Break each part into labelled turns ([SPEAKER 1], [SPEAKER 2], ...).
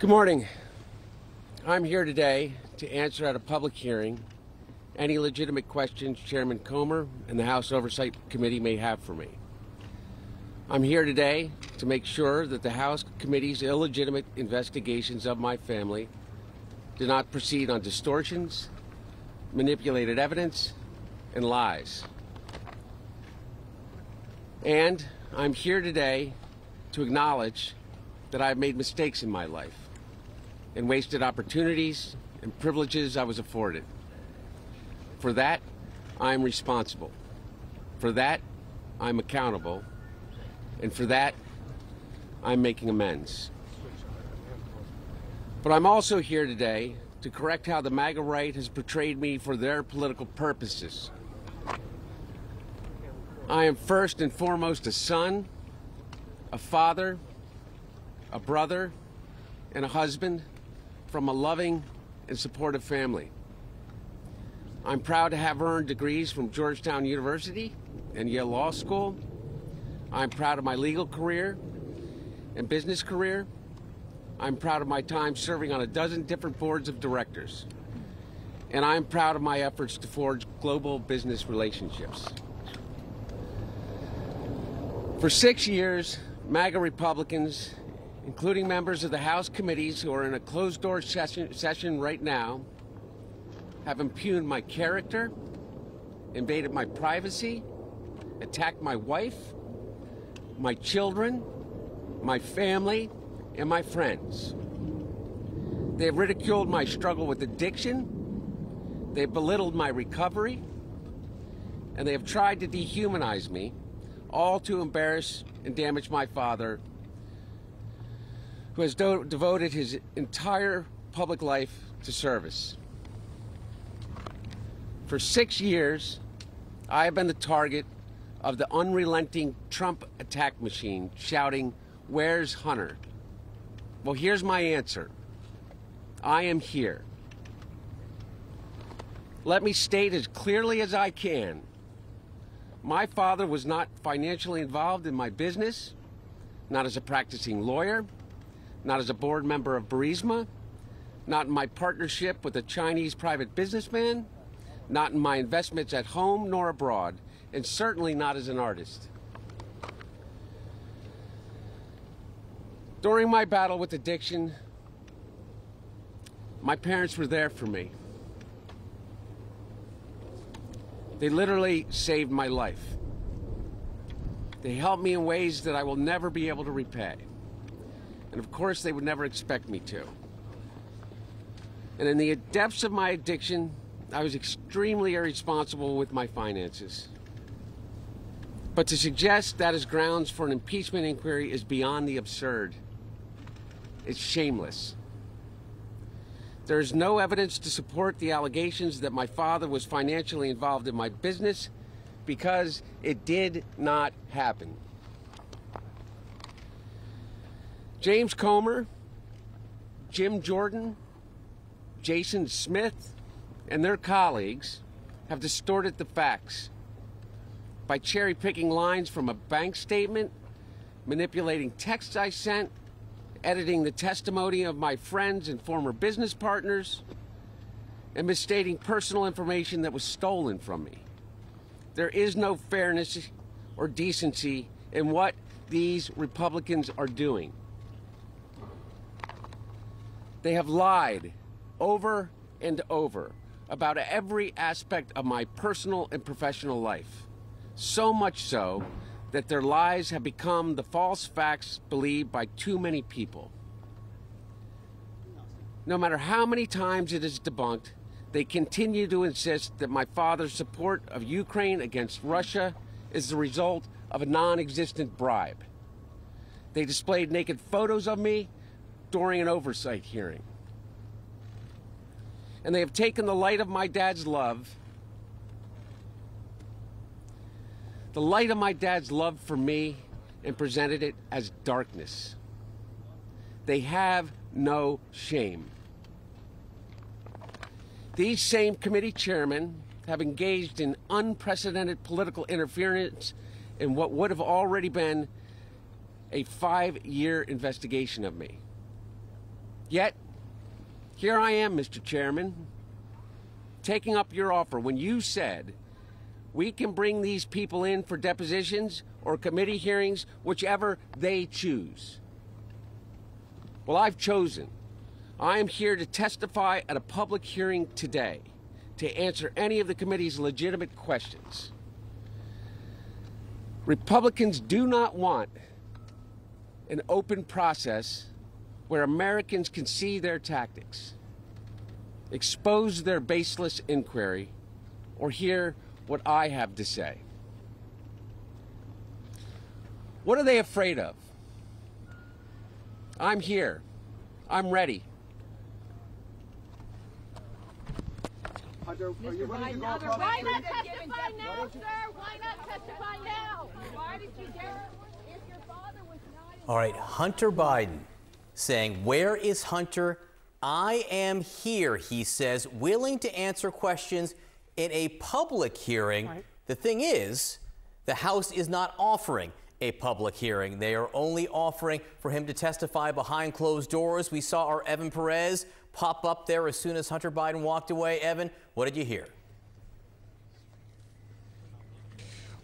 [SPEAKER 1] Good morning. I'm here today to answer at a public hearing any legitimate questions Chairman Comer and the House Oversight Committee may have for me. I'm here today to make sure that the House Committee's illegitimate investigations of my family do not proceed on distortions, manipulated evidence, and lies. And I'm here today to acknowledge that I've made mistakes in my life and wasted opportunities and privileges I was afforded. For that, I'm responsible. For that, I'm accountable. And for that, I'm making amends. But I'm also here today to correct how the MAGA right has portrayed me for their political purposes. I am first and foremost a son, a father, a brother, and a husband from a loving and supportive family. I'm proud to have earned degrees from Georgetown University and Yale Law School. I'm proud of my legal career and business career. I'm proud of my time serving on a dozen different boards of directors. And I'm proud of my efforts to forge global business relationships. For six years, MAGA Republicans, including members of the House committees who are in a closed door session, session right now, have impugned my character, invaded my privacy, attacked my wife, my children, my family, and my friends. They have ridiculed my struggle with addiction, they have belittled my recovery, and they have tried to dehumanize me, all to embarrass and damage my father, who has do- devoted his entire public life to service. For six years, I have been the target of the unrelenting Trump attack machine shouting, Where's Hunter? Well, here's my answer I am here. Let me state as clearly as I can my father was not financially involved in my business, not as a practicing lawyer, not as a board member of Burisma, not in my partnership with a Chinese private businessman not in my investments at home nor abroad, and certainly not as an artist. During my battle with addiction, my parents were there for me. They literally saved my life. They helped me in ways that I will never be able to repay. And of course, they would never expect me to. And in the depths of my addiction, I was extremely irresponsible with my finances. But to suggest that is grounds for an impeachment inquiry is beyond the absurd. It's shameless. There is no evidence to support the allegations that my father was financially involved in my business because it did not happen. James Comer, Jim Jordan, Jason Smith, and their colleagues have distorted the facts by cherry picking lines from a bank statement, manipulating texts I sent, editing the testimony of my friends and former business partners, and misstating personal information that was stolen from me. There is no fairness or decency in what these Republicans are doing. They have lied over and over about every aspect of my personal and professional life. So much so that their lies have become the false facts believed by too many people. No matter how many times it is debunked, they continue to insist that my father's support of Ukraine against Russia is the result of a non existent bribe. They displayed naked photos of me during an oversight hearing and they have taken the light of my dad's love, the light of my dad's love for me, and presented it as darkness. They have no shame. These same committee chairmen have engaged in unprecedented political interference in what would have already been a five year investigation of me. Yet, here I am, Mr. Chairman, taking up your offer when you said we can bring these people in for depositions or committee hearings, whichever they choose. Well, I've chosen. I am here to testify at a public hearing today to answer any of the committee's legitimate questions. Republicans do not want an open process where Americans can see their tactics, expose their baseless inquiry, or hear what I have to say. What are they afraid of? I'm here. I'm ready.
[SPEAKER 2] Hunter, are you willing to go across
[SPEAKER 3] Why not testify now, sir? Why not testify now? Why did you dare? If your father was not.
[SPEAKER 4] All right, Hunter Biden saying, Where is Hunter? I am here, he says, willing to answer questions in a public hearing. The thing is, the House is not offering a public hearing. They are only offering for him to testify behind closed doors. We saw our Evan Perez pop up there as soon as Hunter Biden walked away. Evan, what did you hear?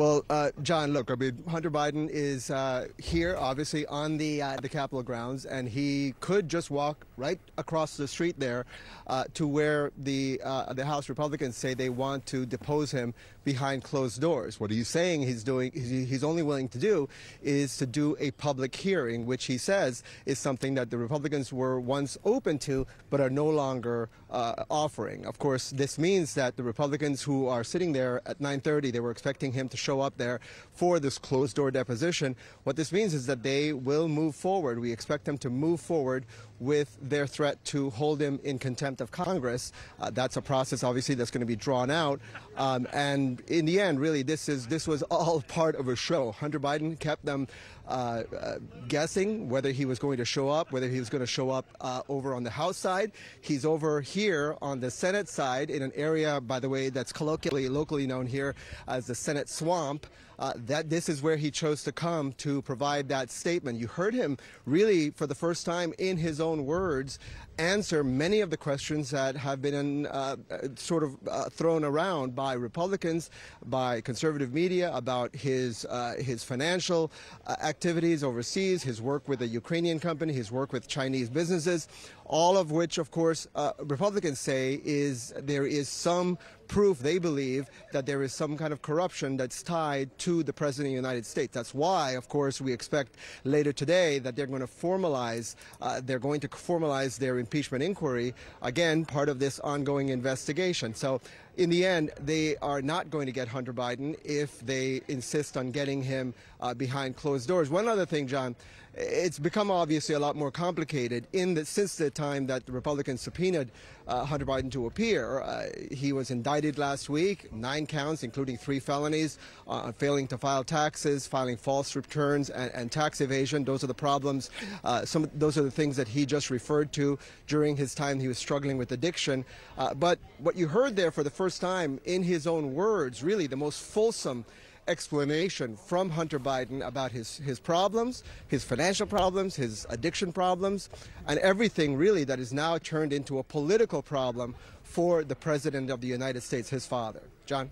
[SPEAKER 2] Well, uh, John, look, I mean, Hunter Biden is uh, here, obviously, on the uh, the Capitol grounds, and he could just walk right across the street there uh, to where the uh, the House Republicans say they want to depose him behind closed doors. What he's saying he's doing, he's only willing to do, is to do a public hearing, which he says is something that the Republicans were once open to, but are no longer uh, offering. Of course, this means that the Republicans who are sitting there at 9:30, they were expecting him to show up there for this closed door deposition. What this means is that they will move forward. We expect them to move forward with their threat to hold him in contempt of Congress. Uh, that's a process, obviously, that's going to be drawn out. Um, and in the end, really, this is this was all part of a show. Hunter Biden kept them uh, uh, guessing whether he was going to show up, whether he was going to show up uh, over on the House side. He's over here on the Senate side in an area, by the way, that's colloquially, locally known here as the Senate Swamp. Uh, that this is where he chose to come to provide that statement. You heard him really, for the first time, in his own words, answer many of the questions that have been uh, sort of uh, thrown around by Republicans, by conservative media about his uh, his financial uh, activities overseas, his work with a Ukrainian company, his work with Chinese businesses, all of which, of course, uh, Republicans say is there is some proof they believe that there is some kind of corruption that's tied to the president of the United States. That's why, of course, we expect later today that they're going to formalize uh, they're going to formalize their impeachment inquiry again, part of this ongoing investigation. So. In the end, they are not going to get Hunter Biden if they insist on getting him uh, behind closed doors. One other thing, John, it's become obviously a lot more complicated in since the time that the Republicans subpoenaed uh, Hunter Biden to appear. Uh, he was indicted last week, nine counts, including three felonies, uh, failing to file taxes, filing false returns, and, and tax evasion. Those are the problems. Uh, some those are the things that he just referred to during his time he was struggling with addiction. Uh, but what you heard there for the first time, in his own words, really the most fulsome explanation from Hunter Biden about his, his problems, his financial problems, his addiction problems, and everything really that is now turned into a political problem for the President of the United States, his father. John?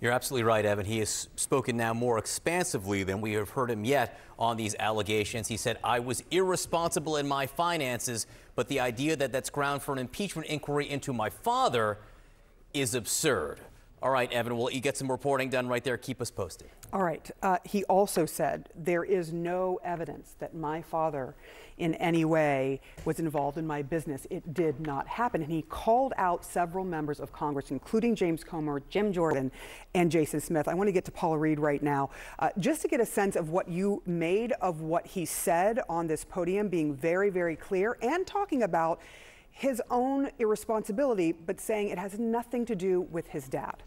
[SPEAKER 4] You're absolutely right, Evan. He has spoken now more expansively than we have heard him yet on these allegations. He said, I was irresponsible in my finances, but the idea that that's ground for an impeachment inquiry into my father is absurd. All right, Evan, we'll you get some reporting done right there. Keep us posted.
[SPEAKER 5] All right. Uh, he also said there is no evidence that my father in any way was involved in my business. It did not happen. And he called out several members of Congress, including James Comer, Jim Jordan, and Jason Smith. I want to get to Paula Reid right now, uh, just to get a sense of what you made of what he said on this podium, being very, very clear and talking about his own irresponsibility, but saying it has nothing to do with his dad.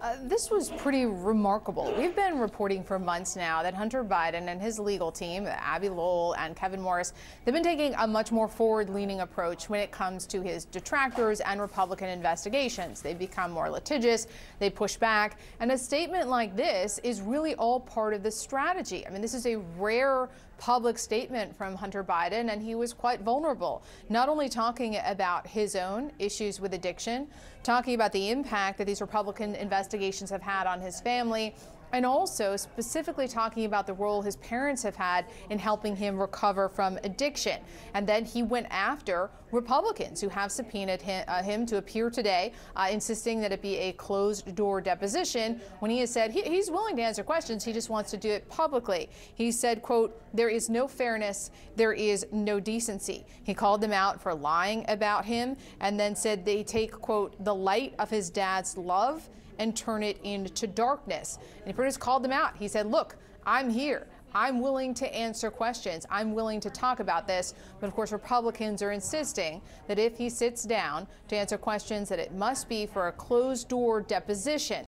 [SPEAKER 6] Uh, this was pretty remarkable. We've been reporting for months now that Hunter Biden and his legal team, Abbe Lowell and Kevin Morris, they've been taking a much more forward-leaning approach when it comes to his detractors and Republican investigations. They've become more litigious, they push back, and a statement like this is really all part of the strategy. I mean, this is a rare public statement from Hunter Biden, and he was quite vulnerable, not only talking about his own issues with addiction, talking about the impact that these Republican investigations have had on his family, and also specifically talking about the role his parents have had in helping him recover from addiction. And then he went after Republicans who have subpoenaed him, uh, him to appear today, uh, insisting that it be a closed door deposition when he has said he, he's willing to answer questions, he just wants to do it publicly. He said, quote, there is no fairness, there is no decency. He called them out for lying about him and then said they take, quote, the light of his dad's love and turn it into darkness. And much called them out. He said, Look, I'm here. I'm willing to answer questions. I'm willing to talk about this. But of course, Republicans are insisting that if he sits down to answer questions, that it must be for a closed door deposition.